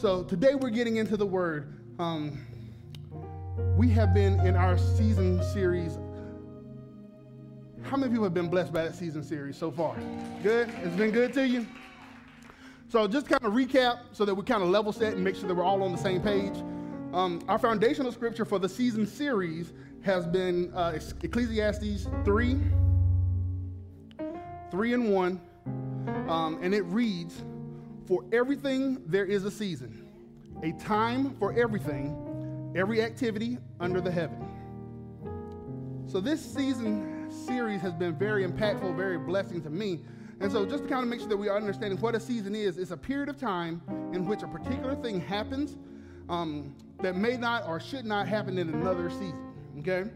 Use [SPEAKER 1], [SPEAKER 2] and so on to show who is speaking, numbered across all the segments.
[SPEAKER 1] So today we're getting into the word. Um, we have been in our season series. How many people have been blessed by that season series so far? Good? It's been good to you? So just kind of recap so that we kind of level set and make sure that we're all on the same page. Um, our foundational scripture for the season series has been uh, Ecclesiastes 3, 3 and 1. Um, and it reads, For everything there is a season, a time for everything, every activity under the heaven. So this season series has been very impactful, very blessing to me. And so just to kind of make sure that we are understanding what a season is, it's a period of time in which a particular thing happens um, that may not or should not happen in another season. Okay?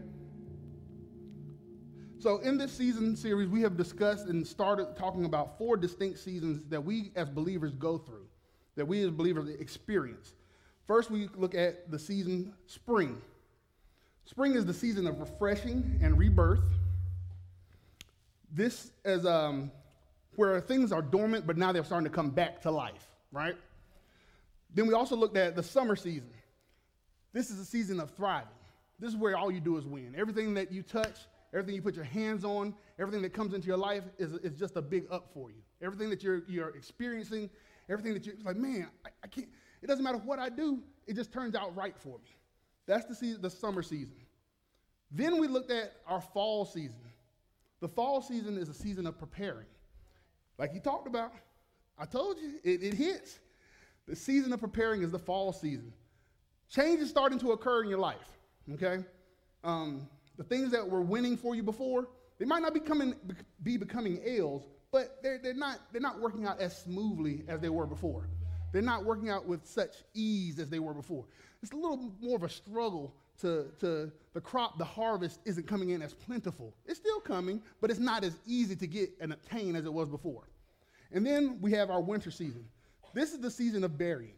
[SPEAKER 1] So, in this season series, we have discussed and started talking about four distinct seasons that we as believers go through, that we as believers experience. First, we look at the season spring. Spring is the season of refreshing and rebirth. This is um, where things are dormant, but now they're starting to come back to life, right? Then we also looked at the summer season. This is a season of thriving. This is where all you do is win. Everything that you touch Everything you put your hands on, everything that comes into your life is, is just a big up for you. Everything that you're, you're experiencing, everything that you're like, man, I, I can't, it doesn't matter what I do, it just turns out right for me. That's the, season, the summer season. Then we looked at our fall season. The fall season is a season of preparing. Like you talked about, I told you, it, it hits. The season of preparing is the fall season. Change is starting to occur in your life, okay? Um, the things that were winning for you before, they might not be, coming, be becoming ails, but they're, they're, not, they're not working out as smoothly as they were before. They're not working out with such ease as they were before. It's a little more of a struggle to, to the crop, the harvest isn't coming in as plentiful. It's still coming, but it's not as easy to get and obtain as it was before. And then we have our winter season. This is the season of burying.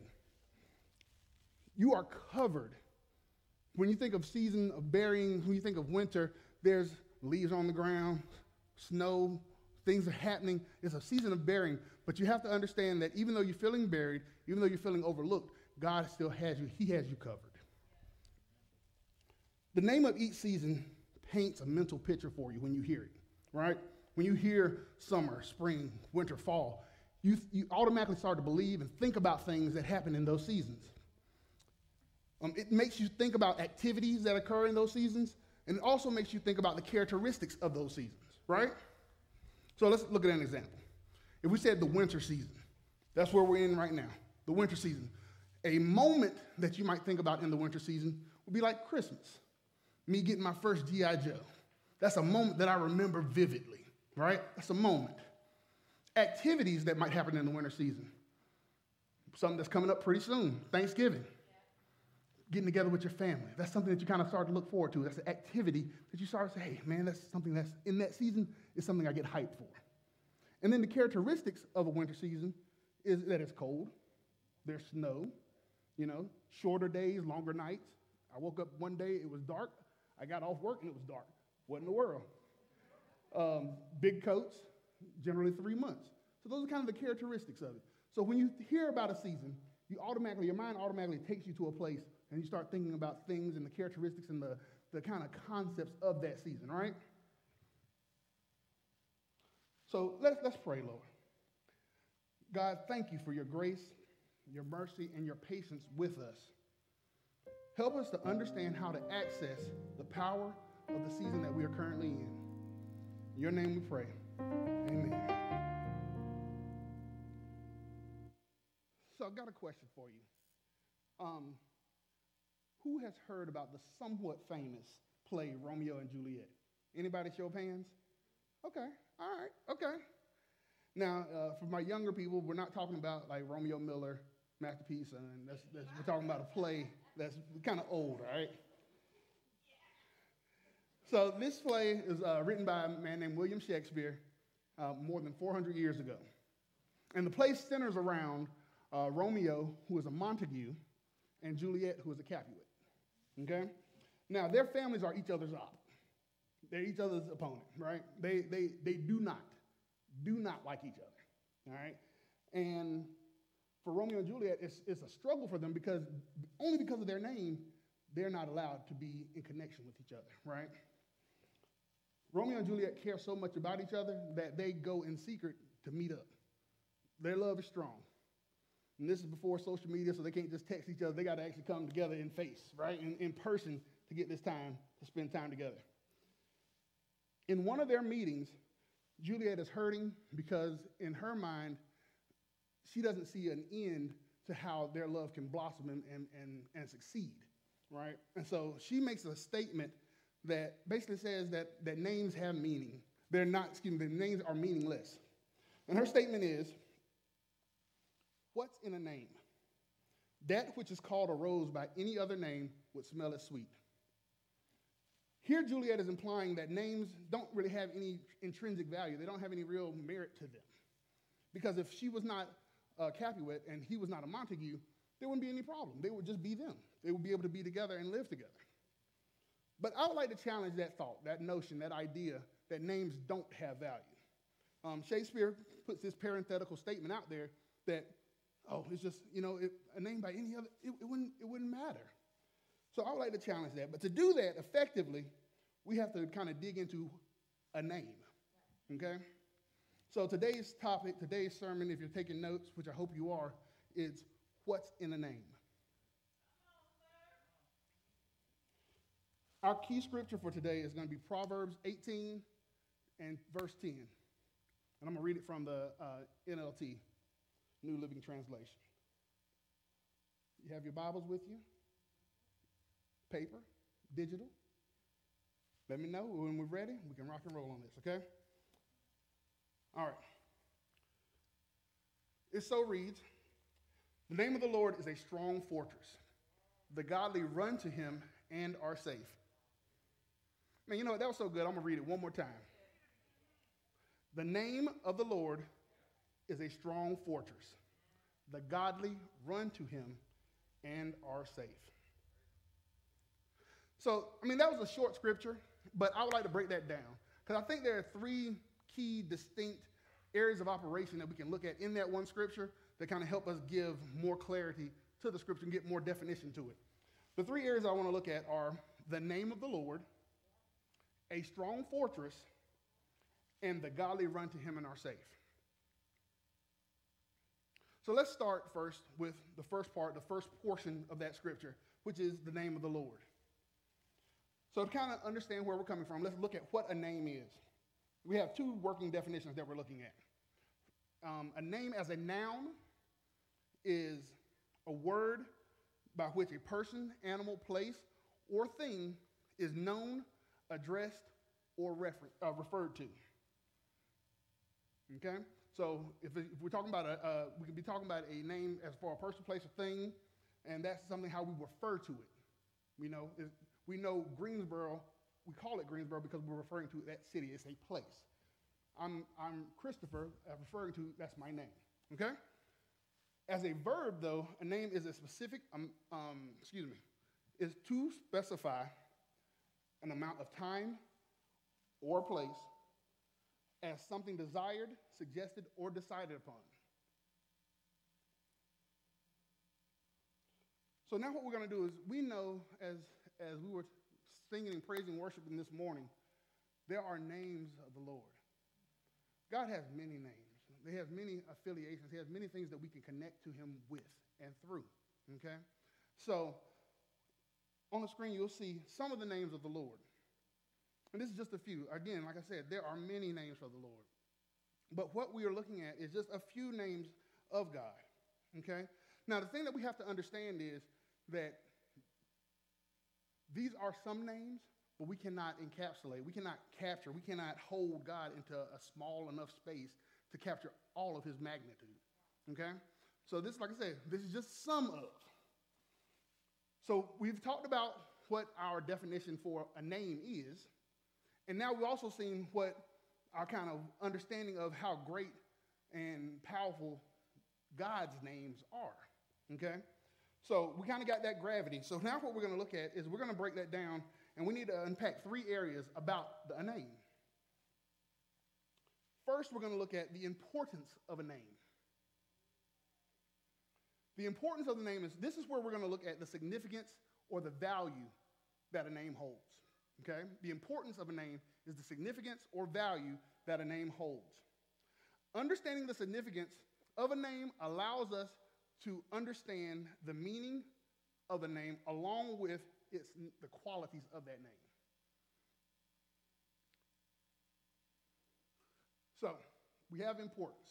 [SPEAKER 1] You are covered when you think of season of burying, when you think of winter, there's leaves on the ground, snow, things are happening. It's a season of burying, but you have to understand that even though you're feeling buried, even though you're feeling overlooked, God still has you. He has you covered. The name of each season paints a mental picture for you when you hear it, right? When you hear summer, spring, winter, fall, you, you automatically start to believe and think about things that happen in those seasons. Um, it makes you think about activities that occur in those seasons, and it also makes you think about the characteristics of those seasons, right? So let's look at an example. If we said the winter season, that's where we're in right now, the winter season. A moment that you might think about in the winter season would be like Christmas, me getting my first G.I. Joe. That's a moment that I remember vividly, right? That's a moment. Activities that might happen in the winter season, something that's coming up pretty soon, Thanksgiving getting together with your family. That's something that you kind of start to look forward to. That's an activity that you start to say, hey, man, that's something that's in that season is something I get hyped for. And then the characteristics of a winter season is that it's cold, there's snow, you know, shorter days, longer nights. I woke up one day, it was dark. I got off work and it was dark. What in the world? Um, big coats, generally three months. So those are kind of the characteristics of it. So when you hear about a season, you automatically, your mind automatically takes you to a place and you start thinking about things and the characteristics and the, the kind of concepts of that season, right? So let's, let's pray, Lord. God, thank you for your grace, your mercy, and your patience with us. Help us to understand how to access the power of the season that we are currently in. In your name we pray. Amen. So I've got a question for you. Um, who has heard about the somewhat famous play Romeo and Juliet? Anybody show hands? Okay, all right, okay. Now, uh, for my younger people, we're not talking about like Romeo Miller masterpiece, and that's, that's, we're talking about a play that's kind of old, all right? So this play is uh, written by a man named William Shakespeare uh, more than 400 years ago. And the play centers around uh, Romeo, who is a Montague, and Juliet, who is a Capulet. Okay? Now, their families are each other's op. They're each other's opponent, right? They, they, they do not, do not like each other, all right? And for Romeo and Juliet, it's, it's a struggle for them because only because of their name, they're not allowed to be in connection with each other, right? Romeo and Juliet care so much about each other that they go in secret to meet up. Their love is strong. And this is before social media, so they can't just text each other. They got to actually come together in face, right? In, in person to get this time to spend time together. In one of their meetings, Juliet is hurting because, in her mind, she doesn't see an end to how their love can blossom and, and, and, and succeed, right? And so she makes a statement that basically says that, that names have meaning. They're not, excuse me, the names are meaningless. And her statement is What's in a name? That which is called a rose by any other name would smell as sweet. Here, Juliet is implying that names don't really have any intrinsic value, they don't have any real merit to them. Because if she was not a Capulet and he was not a Montague, there wouldn't be any problem. They would just be them. They would be able to be together and live together. But I would like to challenge that thought, that notion, that idea that names don't have value. Um, Shakespeare puts this parenthetical statement out there that, oh, it's just, you know, it, a name by any other, it, it, wouldn't, it wouldn't matter. So I would like to challenge that. But to do that effectively, we have to kind of dig into a name, okay? So today's topic, today's sermon, if you're taking notes, which I hope you are, is what's in a name? Our key scripture for today is going to be Proverbs 18 and verse 10. And I'm going to read it from the uh, NLT, New Living Translation. You have your Bibles with you? Paper? Digital? Let me know when we're ready. We can rock and roll on this, okay? All right. It so reads The name of the Lord is a strong fortress. The godly run to him and are safe. Man, you know what? That was so good. I'm going to read it one more time. The name of the Lord is a strong fortress. The godly run to him and are safe. So, I mean, that was a short scripture, but I would like to break that down because I think there are three key, distinct areas of operation that we can look at in that one scripture that kind of help us give more clarity to the scripture and get more definition to it. The three areas I want to look at are the name of the Lord, a strong fortress, and the godly run to him and are safe. So let's start first with the first part, the first portion of that scripture, which is the name of the Lord. So to kind of understand where we're coming from, let's look at what a name is. We have two working definitions that we're looking at. Um, a name as a noun is a word by which a person, animal, place, or thing is known addressed, or refer- uh, referred to. Okay? So if, if we're talking about a, uh, we could be talking about a name as for a person, place, or thing, and that's something how we refer to it. We know, we know Greensboro, we call it Greensboro because we're referring to that city. It's a place. I'm, I'm Christopher, uh, referring to, that's my name. Okay? As a verb, though, a name is a specific, um, um, excuse me, is to specify an amount of time or place as something desired, suggested, or decided upon. So now what we're going to do is we know as, as we were singing and praising worshiping this morning, there are names of the Lord. God has many names. He has many affiliations. He has many things that we can connect to him with and through. Okay? So on the screen, you'll see some of the names of the Lord. And this is just a few. Again, like I said, there are many names for the Lord. But what we are looking at is just a few names of God. Okay? Now, the thing that we have to understand is that these are some names, but we cannot encapsulate, we cannot capture, we cannot hold God into a small enough space to capture all of his magnitude. Okay? So, this, like I said, this is just some of. So we've talked about what our definition for a name is, and now we've also seen what our kind of understanding of how great and powerful God's names are. Okay? So we kind of got that gravity. So now what we're going to look at is we're going to break that down, and we need to unpack three areas about a name. First, we're going to look at the importance of a name. The importance of the name is this is where we're going to look at the significance or the value that a name holds. Okay? The importance of a name is the significance or value that a name holds. Understanding the significance of a name allows us to understand the meaning of a name along with its, the qualities of that name. So, we have importance.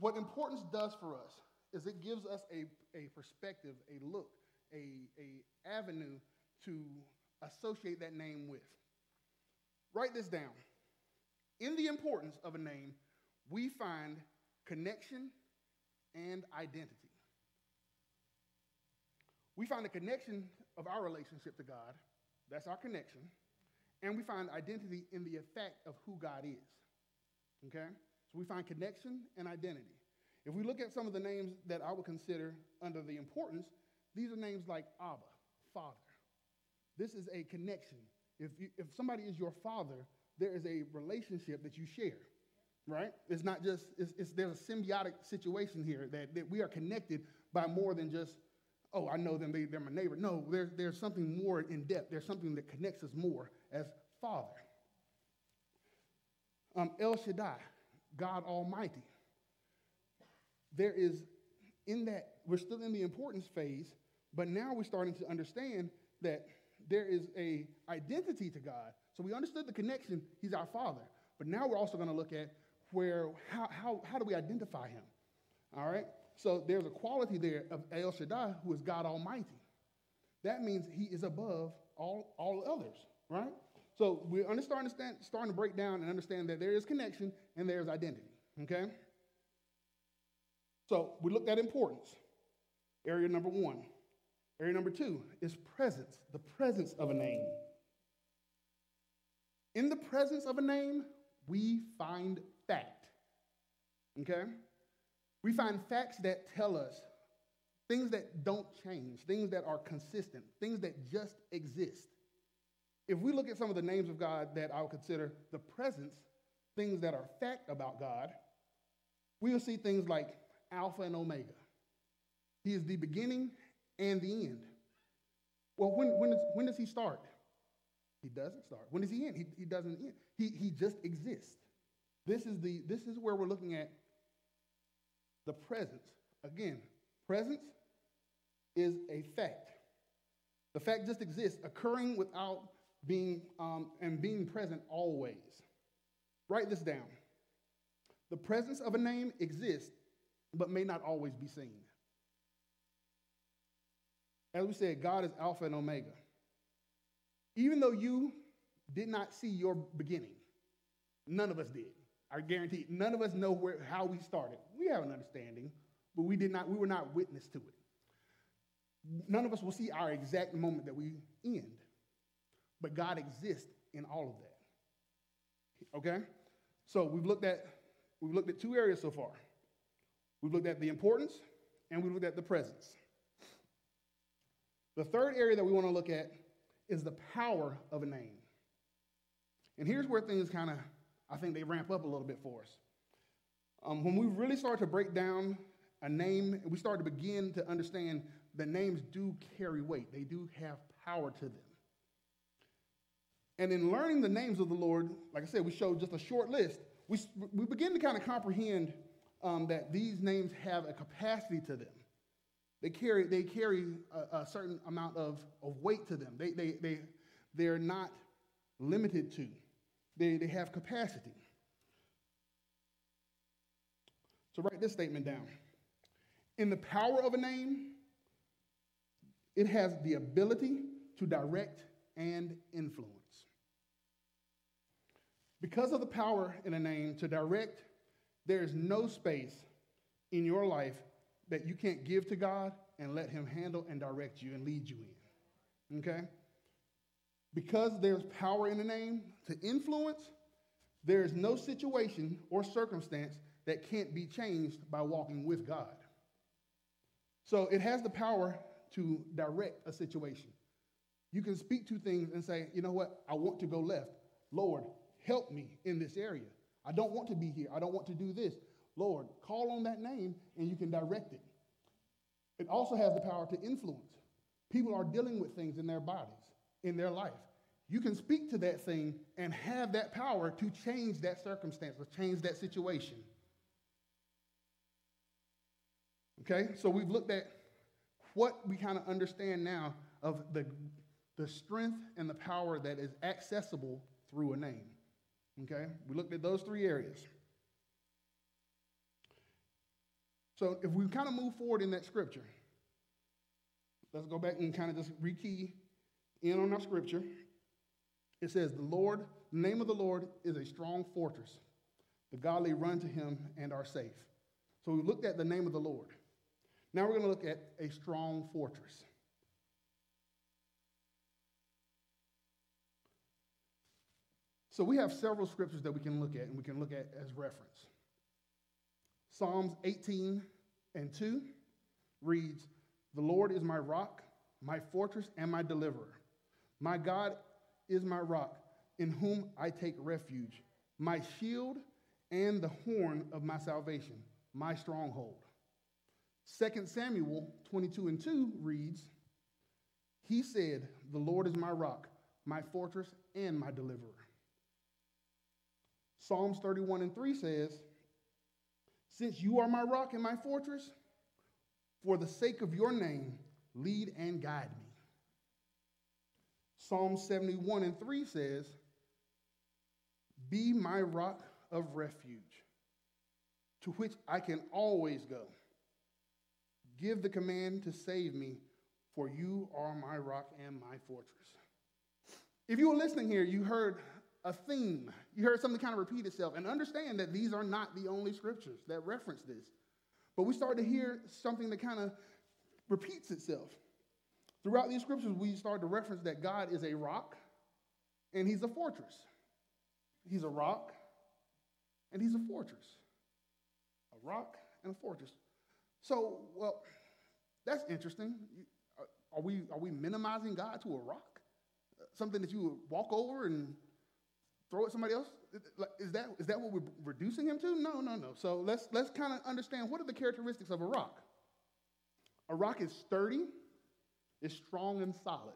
[SPEAKER 1] What importance does for us is it gives us a, a perspective, a look, a, a avenue to associate that name with. Write this down. In the importance of a name, we find connection and identity. We find the connection of our relationship to God, that's our connection, and we find identity in the effect of who God is. Okay? So we find connection and identity. If we look at some of the names that I would consider under the importance, these are names like Abba, Father. This is a connection. If, you, if somebody is your father, there is a relationship that you share, right? It's not just, it's, it's, there's a symbiotic situation here that, that we are connected by more than just, oh, I know them, they, they're my neighbor. No, there's, there's something more in depth. There's something that connects us more as Father. Um, El Shaddai, God Almighty. There is, in that, we're still in the importance phase, but now we're starting to understand that there is a identity to God. So we understood the connection, He's our Father. But now we're also going to look at where, how, how, how do we identify Him? All right? So there's a quality there of El Shaddai, who is God Almighty. That means He is above all, all others, right? So we're starting to, starting to break down and understand that there is connection and there's identity, okay? So we looked at importance, area number one. Area number two is presence, the presence of a name. In the presence of a name, we find fact. Okay? We find facts that tell us things that don't change, things that are consistent, things that just exist. If we look at some of the names of God that I would consider the presence, things that are fact about God, we will see things like Alpha and Omega. He is the beginning and the end. Well, when, when, does, when does he start? He doesn't start. When does he end? He, he doesn't end. He, he just exists. This is, the, this is where we're looking at the presence. Again, presence is a fact. The fact just exists, occurring without being um, and being present always. Write this down. The presence of a name exists, but may not always be seen. As we said, God is Alpha and Omega. Even though you did not see your beginning, none of us did. I guarantee none of us know where, how we started. We have an understanding, but we did not, we were not witness to it. None of us will see our exact moment that we end. But God exists in all of that. Okay? So we've looked at we've looked at two areas so far. We've looked at the importance and we've looked at the presence. The third area that we want to look at is the power of a name. And here's where things kind of, I think they ramp up a little bit for us. Um, when we really start to break down a name, we start to begin to understand that names do carry weight, they do have power to them. And in learning the names of the Lord, like I said, we showed just a short list. We, we begin to kind of comprehend um, that these names have a capacity to them. They carry, they carry a, a certain amount of, of weight to them. They, they, they, they're not limited to, they, they have capacity. So write this statement down. In the power of a name, it has the ability to direct and influence. Because of the power in a name to direct, there is no space in your life that you can't give to God and let Him handle and direct you and lead you in. Okay? Because there's power in the name to influence, there is no situation or circumstance that can't be changed by walking with God. So it has the power to direct a situation. You can speak to things and say, you know what, I want to go left. Lord, help me in this area. I don't want to be here. I don't want to do this. Lord, call on that name and you can direct it. It also has the power to influence. People are dealing with things in their bodies, in their life. You can speak to that thing and have that power to change that circumstance, or change that situation. Okay, so we've looked at what we kind of understand now of the, the strength and the power that is accessible through a name. Okay, we looked at those three areas. So if we kind of move forward in that scripture, let's go back and kind of just rekey in on our scripture. It says, The Lord, the name of the Lord is a strong fortress. The godly run to him and are safe. So we looked at the name of the Lord. Now we're going to look at a strong fortress. So we have several scriptures that we can look at and we can look at as reference. Psalms 18 and 2 reads, The Lord is my rock, my fortress, and my deliverer. My God is my rock, in whom I take refuge, my shield and the horn of my salvation, my stronghold. 2 Samuel 22 and 2 reads, He said, The Lord is my rock, my fortress, and my deliverer. Psalms 31 and 3 says, since you are my rock and my fortress, for the sake of your name, lead and guide me. Psalm 71 and 3 says, Be my rock of refuge, to which I can always go. Give the command to save me, for you are my rock and my fortress. If you were listening here, you heard a theme. You heard something kind of repeat itself. And understand that these are not the only scriptures that reference this. But we start to hear something that kind of repeats itself. Throughout these scriptures, we start to reference that God is a rock and he's a fortress. He's a rock and he's a fortress. A rock and a fortress. So, well, that's interesting. Are we, are we minimizing God to a rock? Something that you would walk over and throw at somebody else? Is that, is that what we're reducing him to? No, no, no. So let's, let's kind of understand what are the characteristics of a rock? A rock is sturdy, is strong and solid.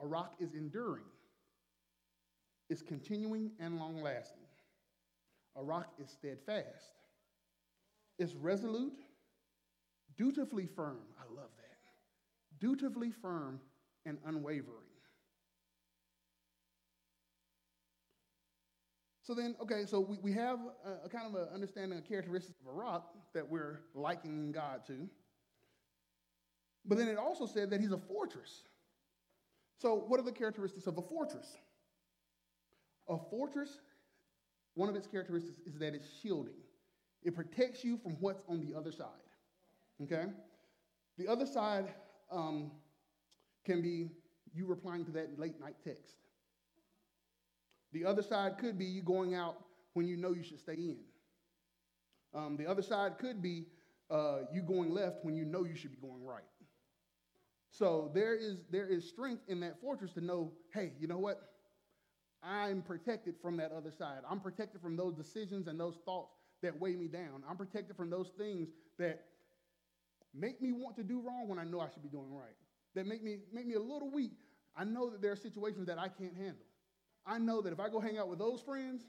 [SPEAKER 1] A rock is enduring, is continuing and long lasting. A rock is steadfast, is resolute, dutifully firm. I love that. Dutifully firm and unwavering. So then, okay, so we, we have a, a kind of an understanding of characteristics of a rock that we're likening God to. But then it also said that he's a fortress. So, what are the characteristics of a fortress? A fortress, one of its characteristics is that it's shielding. It protects you from what's on the other side. Okay? The other side um, can be you replying to that late night text. The other side could be you going out when you know you should stay in. Um, the other side could be uh, you going left when you know you should be going right. So there is, there is strength in that fortress to know, hey, you know what? I'm protected from that other side. I'm protected from those decisions and those thoughts that weigh me down. I'm protected from those things that make me want to do wrong when I know I should be doing right. That make me, make me a little weak. I know that there are situations that I can't handle. I know that if I go hang out with those friends,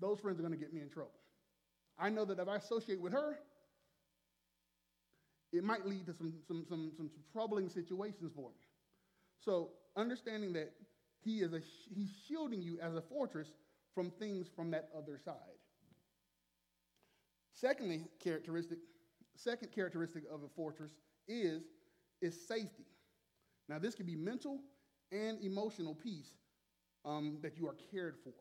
[SPEAKER 1] those friends are going to get me in trouble. I know that if I associate with her, it might lead to some, some, some, some, troubling situations for me. So understanding that he is a, he's shielding you as a fortress from things from that other side. Secondly, characteristic, second characteristic of a fortress is, is safety. Now, this can be mental and emotional peace um, that you are cared for.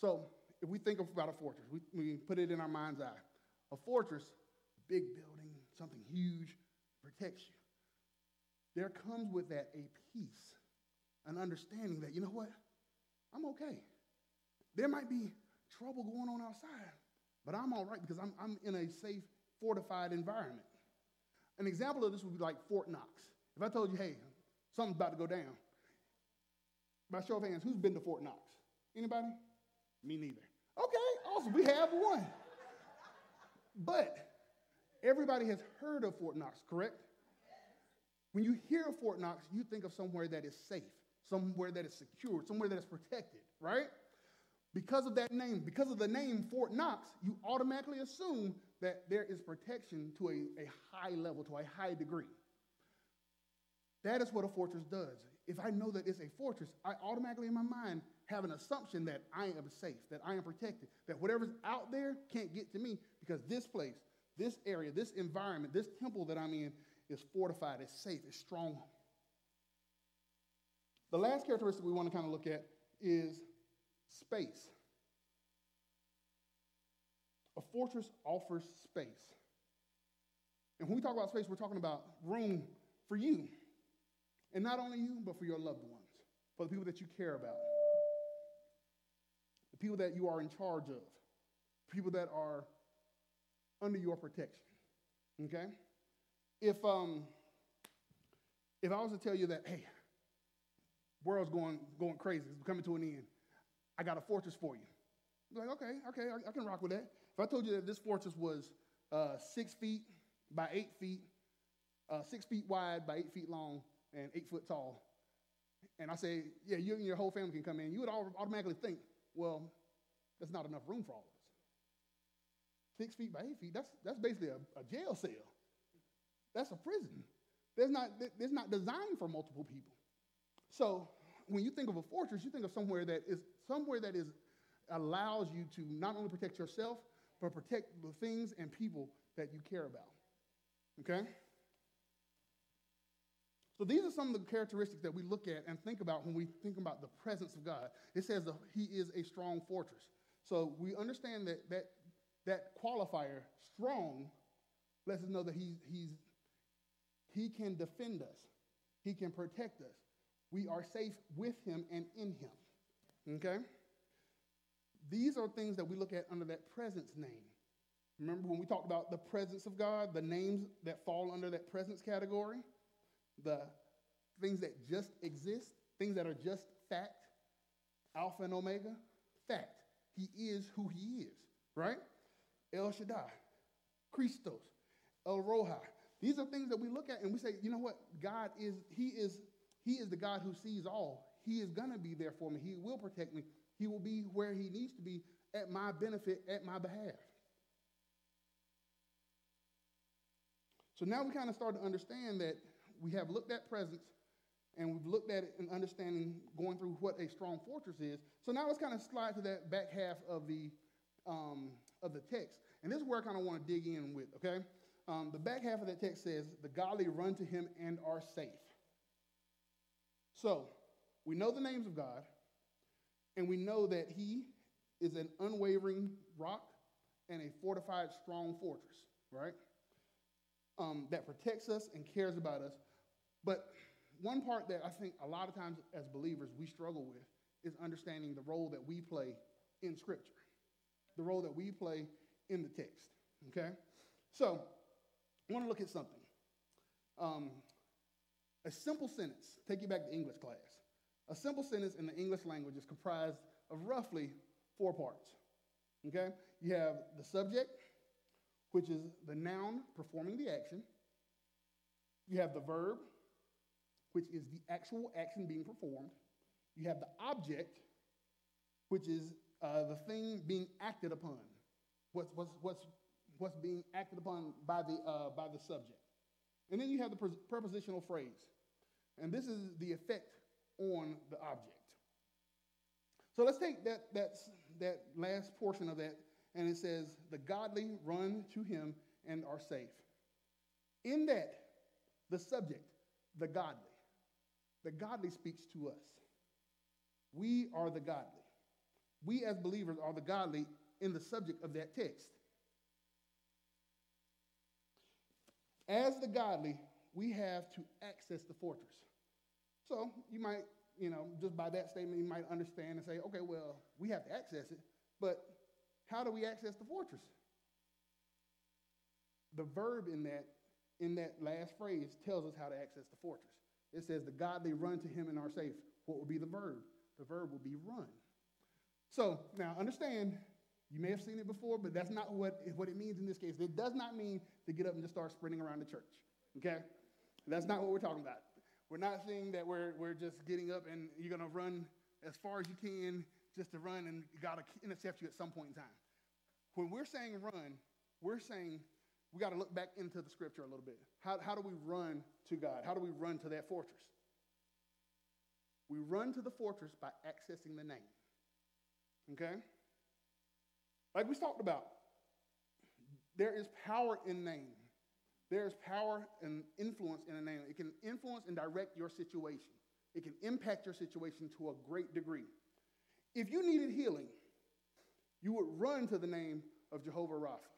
[SPEAKER 1] So, if we think about a fortress, we, we put it in our mind's eye. A fortress, big building, something huge, protects you. There comes with that a peace, an understanding that, you know what? I'm okay. There might be trouble going on outside, but I'm all right because I'm, I'm in a safe, fortified environment. An example of this would be like Fort Knox. If I told you, hey, something's about to go down, by show of hands, who's been to Fort Knox? Anybody? Me neither. Okay, awesome. We have one. But Everybody has heard of Fort Knox, correct? When you hear of Fort Knox, you think of somewhere that is safe, somewhere that is secure, somewhere that is protected, right? Because of that name, because of the name Fort Knox, you automatically assume that there is protection to a, a high level, to a high degree. That is what a fortress does. If I know that it's a fortress, I automatically in my mind have an assumption that I am safe, that I am protected, that whatever's out there can't get to me because this place, this area, this environment, this temple that I'm in is fortified, it's safe, it's strong. The last characteristic we want to kind of look at is space. A fortress offers space. And when we talk about space, we're talking about room for you. And not only you, but for your loved ones, for the people that you care about, the people that you are in charge of, people that are under your protection. Okay? If um if I was to tell you that, hey, world's going going crazy, it's coming to an end, I got a fortress for you. Like, okay, okay, I, I, can rock with that. If I told you that this fortress was uh, six feet by eight feet, uh, six feet wide by eight feet long, and eight foot tall, and I say, yeah, you and your whole family can come in, you would automatically think, well, that's not enough room for all of us. Six feet by eight feet, that's, that's basically a, a jail cell. That's a prison. There's not, there's not designed for multiple people. So when you think of a fortress, you think of somewhere that is somewhere that is allows you to not only protect yourself, but protect the things and people that you care about. Okay? So these are some of the characteristics that we look at and think about when we think about the presence of God. It says he is a strong fortress. So we understand that that, that qualifier, strong, lets us know that he's, he's, he can defend us. He can protect us. We are safe with him and in him. Okay? These are things that we look at under that presence name. Remember when we talked about the presence of God, the names that fall under that presence category? The things that just exist, things that are just fact, Alpha and Omega, fact. He is who he is, right? El Shaddai, Christos, El Roi. These are things that we look at and we say, you know what? God is, he is, he is the God who sees all. He is gonna be there for me. He will protect me. He will be where he needs to be at my benefit, at my behalf. So now we kind of start to understand that we have looked at presence and we've looked at it and understanding going through what a strong fortress is. So now let's kind of slide to that back half of the um, of the text, and this is where I kind of want to dig in with. Okay, um, the back half of that text says, "The godly run to Him and are safe." So we know the names of God, and we know that He is an unwavering rock and a fortified, strong fortress. Right. Um, that protects us and cares about us but one part that I think a lot of times as believers we struggle with is understanding the role that we play in Scripture, the role that we play in the text. Okay? So, I want to look at something. Um, a simple sentence, take you back to English class. A simple sentence in the English language is comprised of roughly four parts. Okay? You have the subject, which is the noun performing the action. You have the verb, which is the actual action being performed. You have the object, which is uh, the thing being acted upon. What's, what's, what's, what's being acted upon by the, uh, by the subject. And then you have the prepositional phrase. And this is the effect on the object. So let's take that, that, that last portion of that, and it says, The godly run to him and are safe. In that, the subject, the godly. The godly speaks to us. We are the godly. We as believers are the godly in the subject of that text. As the godly, we have to access the fortress. So you might, you know, just by that statement, you might understand and say, okay, well, we have to access it, but how do we access the fortress? The verb in that, in that last phrase tells us how to access the fortress. It says, the godly run to him and are safe. What would be the verb? The verb would be run. So now understand You may have seen it before, but that's not what, what it means in this case. It does not mean to get up and just start sprinting around the church. Okay? That's not what we're talking about. We're not saying that we're, we're just getting up and you're going to run as far as you can just to run and God to intercept you at some point in time. When we're saying run, we're saying we got to look back into the scripture a little bit. How, how do we run to God? How do we run to that fortress? We run to the fortress by accessing the name. Okay? Like we talked about, there is power in name. There is power and influence in a name. It can influence and direct your situation. It can impact your situation to a great degree. If you needed healing, you would run to the name of Jehovah Rapha.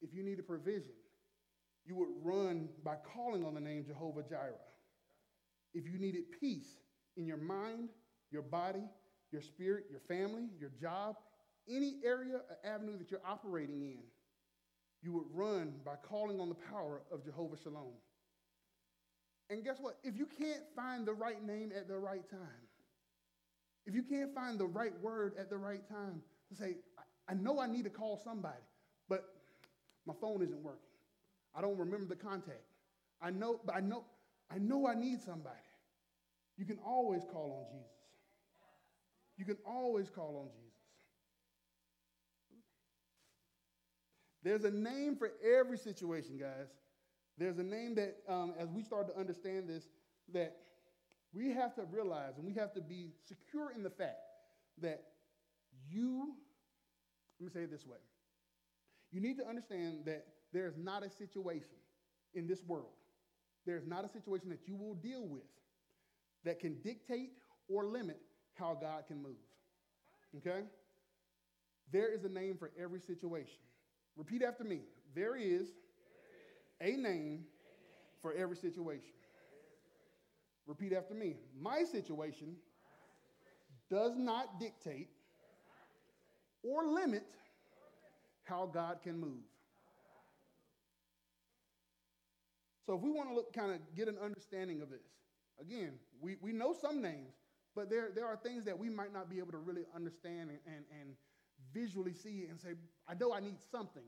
[SPEAKER 1] If you needed provision, you would run by calling on the name Jehovah Jireh. If you needed peace in your mind, your body, your spirit, your family, your job, any area or avenue that you're operating in, you would run by calling on the power of Jehovah Shalom. And guess what? If you can't find the right name at the right time, if you can't find the right word at the right time to say, I know I need to call somebody, my phone isn't working. I don't remember the contact. I know, but I know, I know I need somebody. You can always call on Jesus. You can always call on Jesus. There's a name for every situation, guys. There's a name that, um, as we start to understand this, that we have to realize and we have to be secure in the fact that you, let me say it this way. You need to understand that there is not a situation in this world, there is not a situation that you will deal with that can dictate or limit how God can move. Okay? There is a name for every situation. Repeat after me. There is a name for every situation. Repeat after me. My situation does not dictate or limit how God can move. So, if we want to look, kind of get an understanding of this, again, we, we know some names, but there, there are things that we might not be able to really understand and, and, and visually see and say, I know I need something,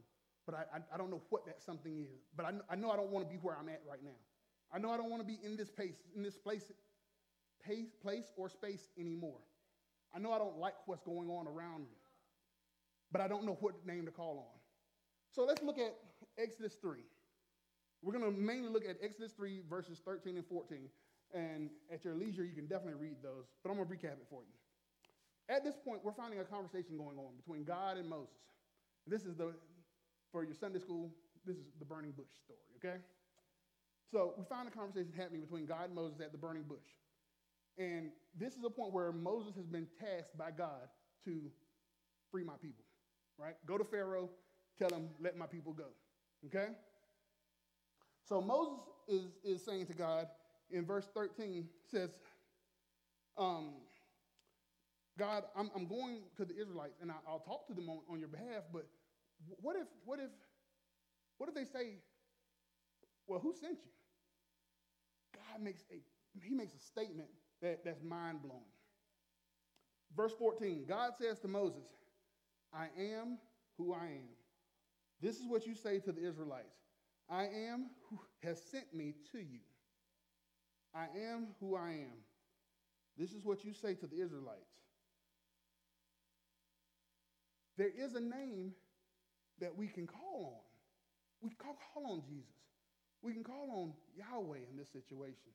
[SPEAKER 1] but I, I, I don't know what that something is. But I, I know I don't want to be where I'm at right now. I know I don't want to be in this place, in this place, pace, place or space anymore. I know I don't like what's going on around me, but I don't know what name to call on. So let's look at Exodus 3. We're going to mainly look at Exodus 3, verses 13 and 14. And at your leisure, you can definitely read those, but I'm going to recap it for you. At this point, we're finding a conversation going on between God and Moses. This is the, for your Sunday school, this is the burning bush story, okay? So we find a conversation happening between God and Moses at the burning bush. And this is a point where Moses has been tasked by God to free my people, right? Go to Pharaoh, tell him, let my people go, okay? So Moses is, is saying to God in verse 13, says, um, God, I'm, I'm going to the Israelites and I, will talk to them on, on your behalf, but what if, what if, what if they say, well, who sent you? God makes a, he makes a statement that, that's mind blowing. Verse 14, God says to Moses, I am who I am. This is what you say to the Israelites I am who has sent me to you. I am who I am. This is what you say to the Israelites. There is a name that we can call on. We can call on Jesus. We can call on Yahweh in this situation.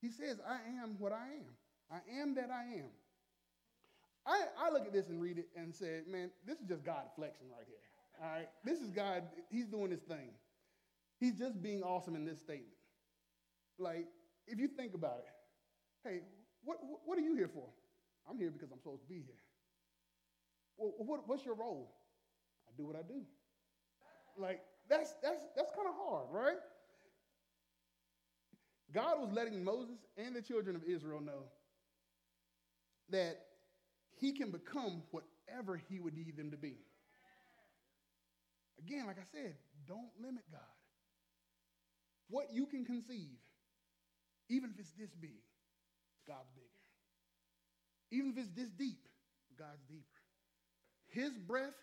[SPEAKER 1] He says, I am what I am. I am that I am. I, I look at this and read it and say, man, this is just God flexing right here. All right? This is God, He's doing His thing. He's just being awesome in this statement. Like, if you think about it, hey, what, what are you here for? I'm here because I'm supposed to be here. Well, what, what's your role? I do what I do. Like, that's, that's, that's kind of hard, right? God was letting Moses and the children of Israel know that he can become whatever he would need them to be. Again, like I said, don't limit God. What you can conceive, even if it's this big, God's bigger. Even if it's this deep, God's deeper. His breadth,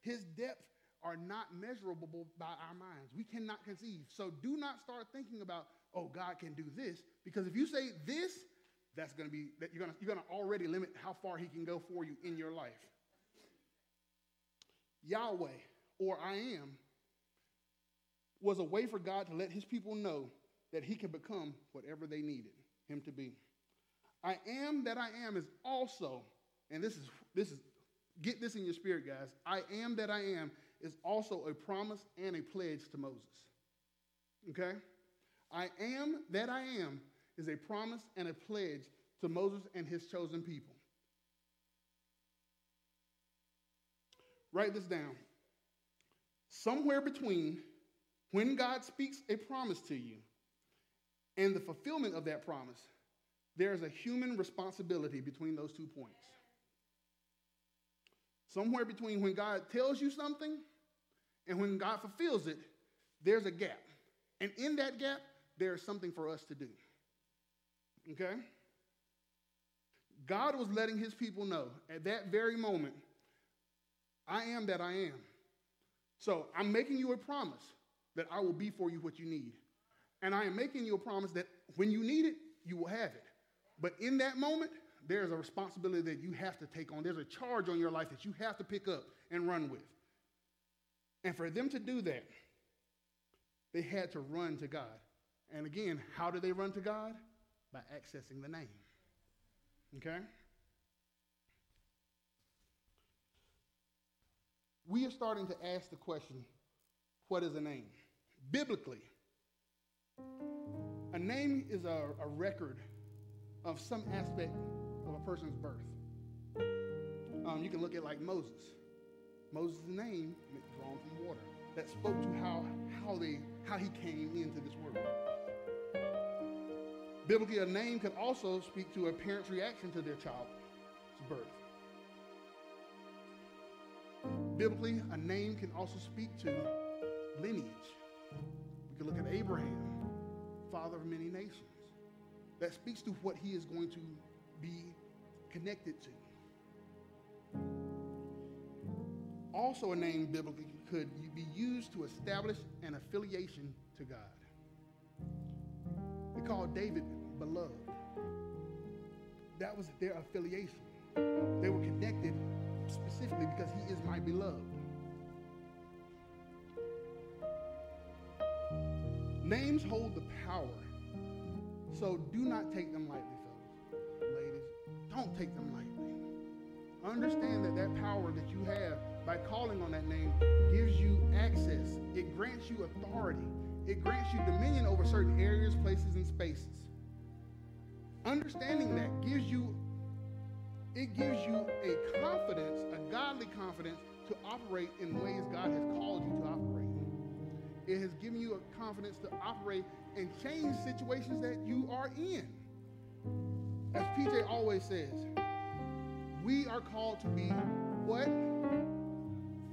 [SPEAKER 1] his depth are not measurable by our minds. We cannot conceive. So do not start thinking about, oh, God can do this, because if you say this, that's going to be that you're going to you're going to already limit how far he can go for you in your life. Yahweh or I am was a way for God to let his people know that he can become whatever they needed him to be. I am that I am is also, and this is this is get this in your spirit, guys. I am that I am is also a promise and a pledge to Moses. Okay? I am that I am is a promise and a pledge to Moses and his chosen people. Write this down. Somewhere between when God speaks a promise to you and the fulfillment of that promise, there's a human responsibility between those two points. Somewhere between when God tells you something and when God fulfills it, there's a gap. And in that gap, there's something for us to do. Okay? God was letting his people know at that very moment, I am that I am. So I'm making you a promise that I will be for you what you need. And I am making you a promise that when you need it, you will have it. But in that moment, there's a responsibility that you have to take on. There's a charge on your life that you have to pick up and run with. And for them to do that, they had to run to God. And again, how do they run to God? By accessing the name. Okay? We are starting to ask the question what is a name? Biblically, a name is a, a record of some aspect of a person's birth. Um, you can look at like Moses. Moses' name drawn from water that spoke to how, how, they, how he came into this world. Biblically, a name can also speak to a parent's reaction to their child's birth. Biblically, a name can also speak to lineage. We can look at Abraham, father of many nations. That speaks to what he is going to be connected to. Also, a name biblically could be used to establish an affiliation to God. They called David beloved. That was their affiliation. They were connected specifically because he is my beloved. Names hold the power. So do not take them lightly, fellas. Ladies, don't take them lightly. Understand that that power that you have by calling on that name gives you access. It grants you authority. It grants you dominion over certain areas, places, and spaces. Understanding that gives you it gives you a confidence, a godly confidence to operate in ways God has called you to operate. It has given you a confidence to operate and change situations that you are in. As PJ always says, we are called to be what?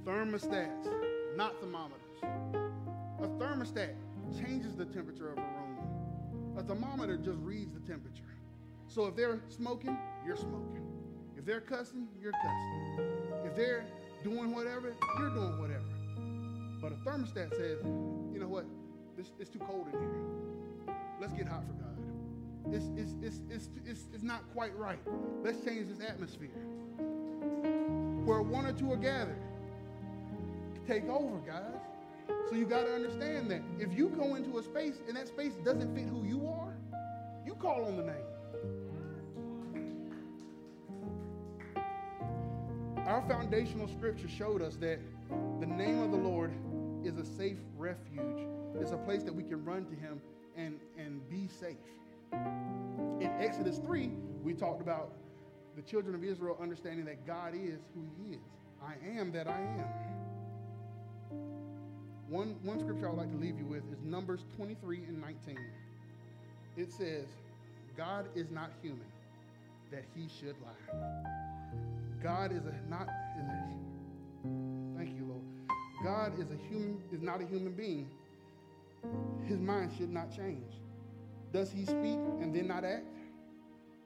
[SPEAKER 1] Thermostats, not thermometers. A thermostat changes the temperature of a room. A thermometer just reads the temperature. So if they're smoking, you're smoking. If they're cussing, you're cussing. If they're doing whatever, you're doing whatever. But a thermostat says, you know what? This, it's too cold in here. Let's get hot for God. It's, it's, it's, it's, it's, it's not quite right. Let's change this atmosphere. Where one or two are gathered, take over, guys. So you got to understand that if you go into a space and that space doesn't fit who you are, you call on the name. Our foundational scripture showed us that the name of the Lord is a safe refuge. It's a place that we can run to him and, and be safe. In Exodus 3, we talked about the children of Israel understanding that God is who he is. I am that I am. One, one scripture I would like to leave you with is Numbers 23 and 19. It says, God is not human that he should lie. God is a not is a, thank you, Lord. God is a human is not a human being. His mind should not change. Does he speak and then not act?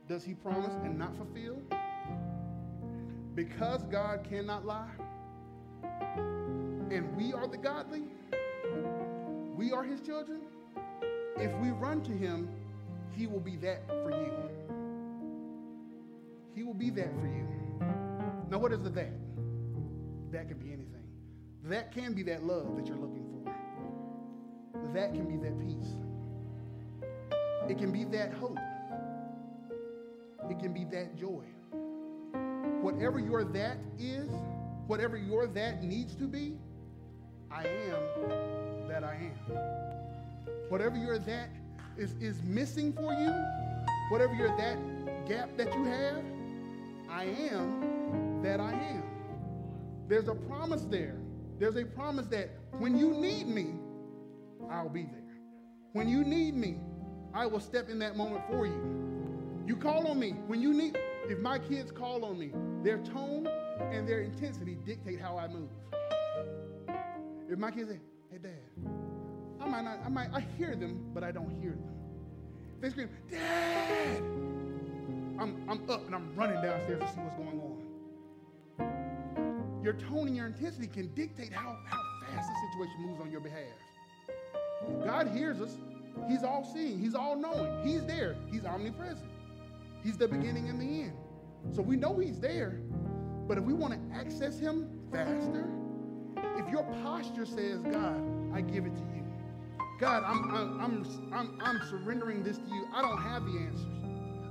[SPEAKER 1] Does he promise and not fulfill? because God cannot lie, and we are the godly, we are his children, if we run to him, he will be that for you. He will be that for you. Now, what is the that? That can be anything. That can be that love that you're looking for. That can be that peace. It can be that hope. It can be that joy. Whatever your that is, whatever your that needs to be, I am that I am. Whatever your that is, is missing for you, whatever your that gap that you have, I am that I am. There's a promise there. There's a promise that when you need me, I'll be there. When you need me, I will step in that moment for you. You call on me. When you need, if my kids call on me, their tone and their intensity dictate how I move. If my kids say, hey, Dad, I might not, I might, I hear them, but I don't hear them. If they scream, Dad, I'm, I'm up and I'm running downstairs to see what's going on. Your tone and your intensity can dictate how, how fast the situation moves on your behalf. God hears us. He's all seeing. He's all knowing. He's there. He's omnipresent. He's the beginning and the end. So we know he's there. But if we want to access him faster, if your posture says, God, I give it to you. God, I'm, I'm, I'm, I'm, I'm surrendering this to you. I don't have the answers.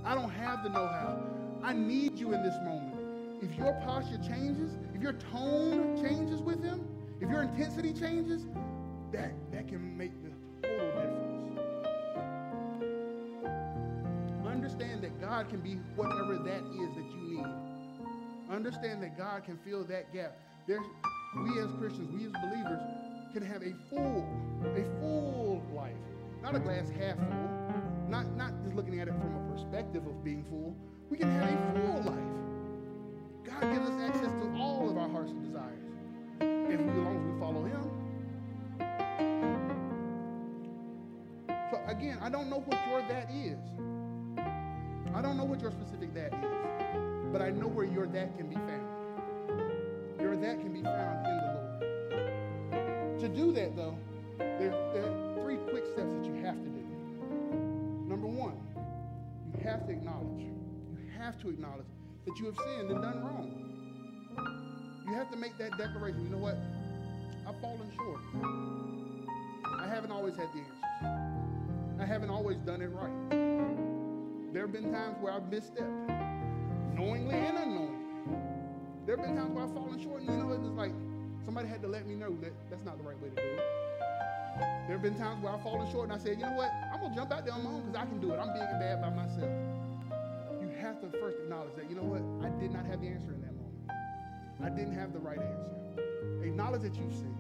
[SPEAKER 1] I don't have the know-how. I need you in this moment. If your posture changes, if your tone changes with him, if your intensity changes, that, that can make the total difference. Understand that God can be whatever that is that you need. Understand that God can fill that gap. There's, we as Christians, we as believers, can have a full, a full life. Not a glass half full. Not, not just looking at it from a perspective of being full. We can have a full life. God gives us access to all of our hearts and desires. If we, as long as we follow Him. So again, I don't know what your that is. I don't know what your specific that is. But I know where your that can be found. Your that can be found in the Lord. To do that, though, there, there are three quick steps that you have to do. Number one, you have to acknowledge. You have to acknowledge that you have sinned and done wrong. You have to make that declaration. You know what? I've fallen short. I haven't always had the answers. I haven't always done it right. There have been times where I've misstepped, knowingly and unknowingly. There have been times where I've fallen short, and you know, it was like somebody had to let me know that that's not the right way to do it. There have been times where I've fallen short, and I said, you know what? I'm gonna jump out there on my own because I can do it. I'm big and bad by myself. Have to first acknowledge that, you know what? I did not have the answer in that moment. I didn't have the right answer. Acknowledge that you've sinned.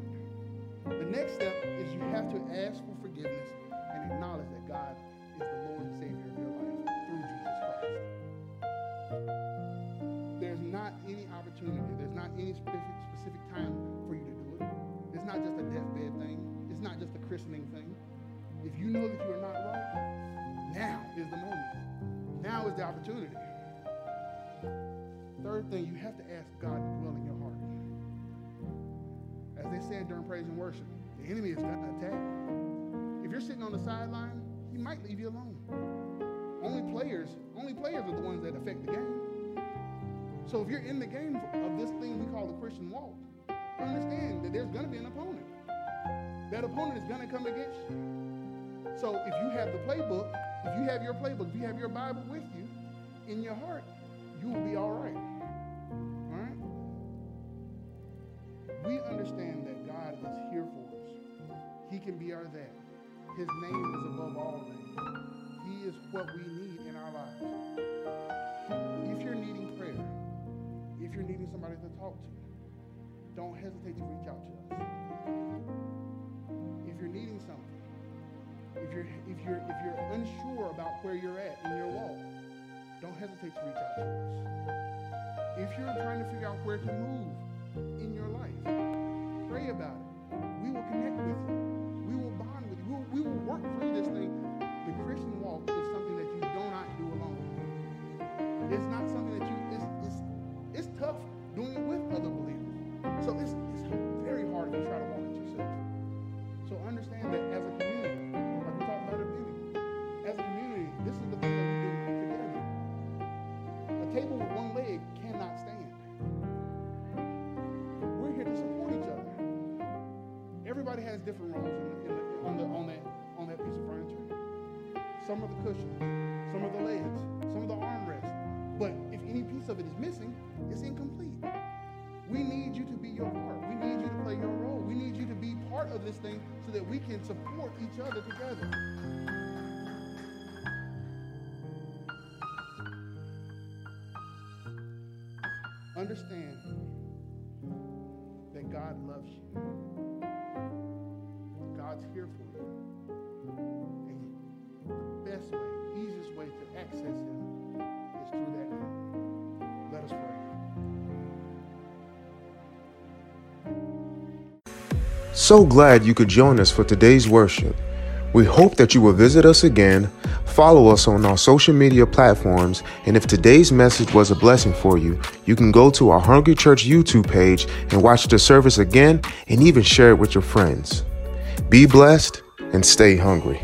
[SPEAKER 1] The next step is you have to ask for forgiveness and acknowledge that God is the Lord and Savior of your life through Jesus Christ. There's not any opportunity, there's not any specific, specific time for you to do it. It's not just a deathbed thing, it's not just a christening thing. If you know that you are not right, now is the moment. Now is the opportunity. Third thing, you have to ask God to dwell in your heart. As they said during praise and worship, the enemy is going to attack. If you're sitting on the sideline, he might leave you alone. Only players, only players are the ones that affect the game. So if you're in the game of this thing we call the Christian walk, understand that there's going to be an opponent. That opponent is going to come against you. So if you have the playbook, if you have your playbook, if you have your Bible with you in your heart, you will be all right. All right? We understand that God is here for us. He can be our that. His name is above all names. He is what we need in our lives. If you're needing prayer, if you're needing somebody to talk to, don't hesitate to reach out to us. If you're needing something, if you're if you're if you're unsure about where you're at in your walk, don't hesitate to reach out to us. If you're trying to figure out where to move in your life, pray about it. We will connect with you. We will bond with you. We will, we will work through this thing. The Christian walk is something that you do not do alone. It's not something that you, it's, it's, it's tough doing it with other believers. So it's, it's very hard to try to walk it yourself. So understand that as a some of the legs, some of the armrests. But if any piece of it is missing, it's incomplete. We need you to be your part. We need you to play your role. We need you to be part of this thing so that we can support each other together. Understand
[SPEAKER 2] So glad you could join us for today's worship. We hope that you will visit us again, follow us on our social media platforms, and if today's message was a blessing for you, you can go to our Hungry Church YouTube page and watch the service again and even share it with your friends. Be blessed and stay hungry.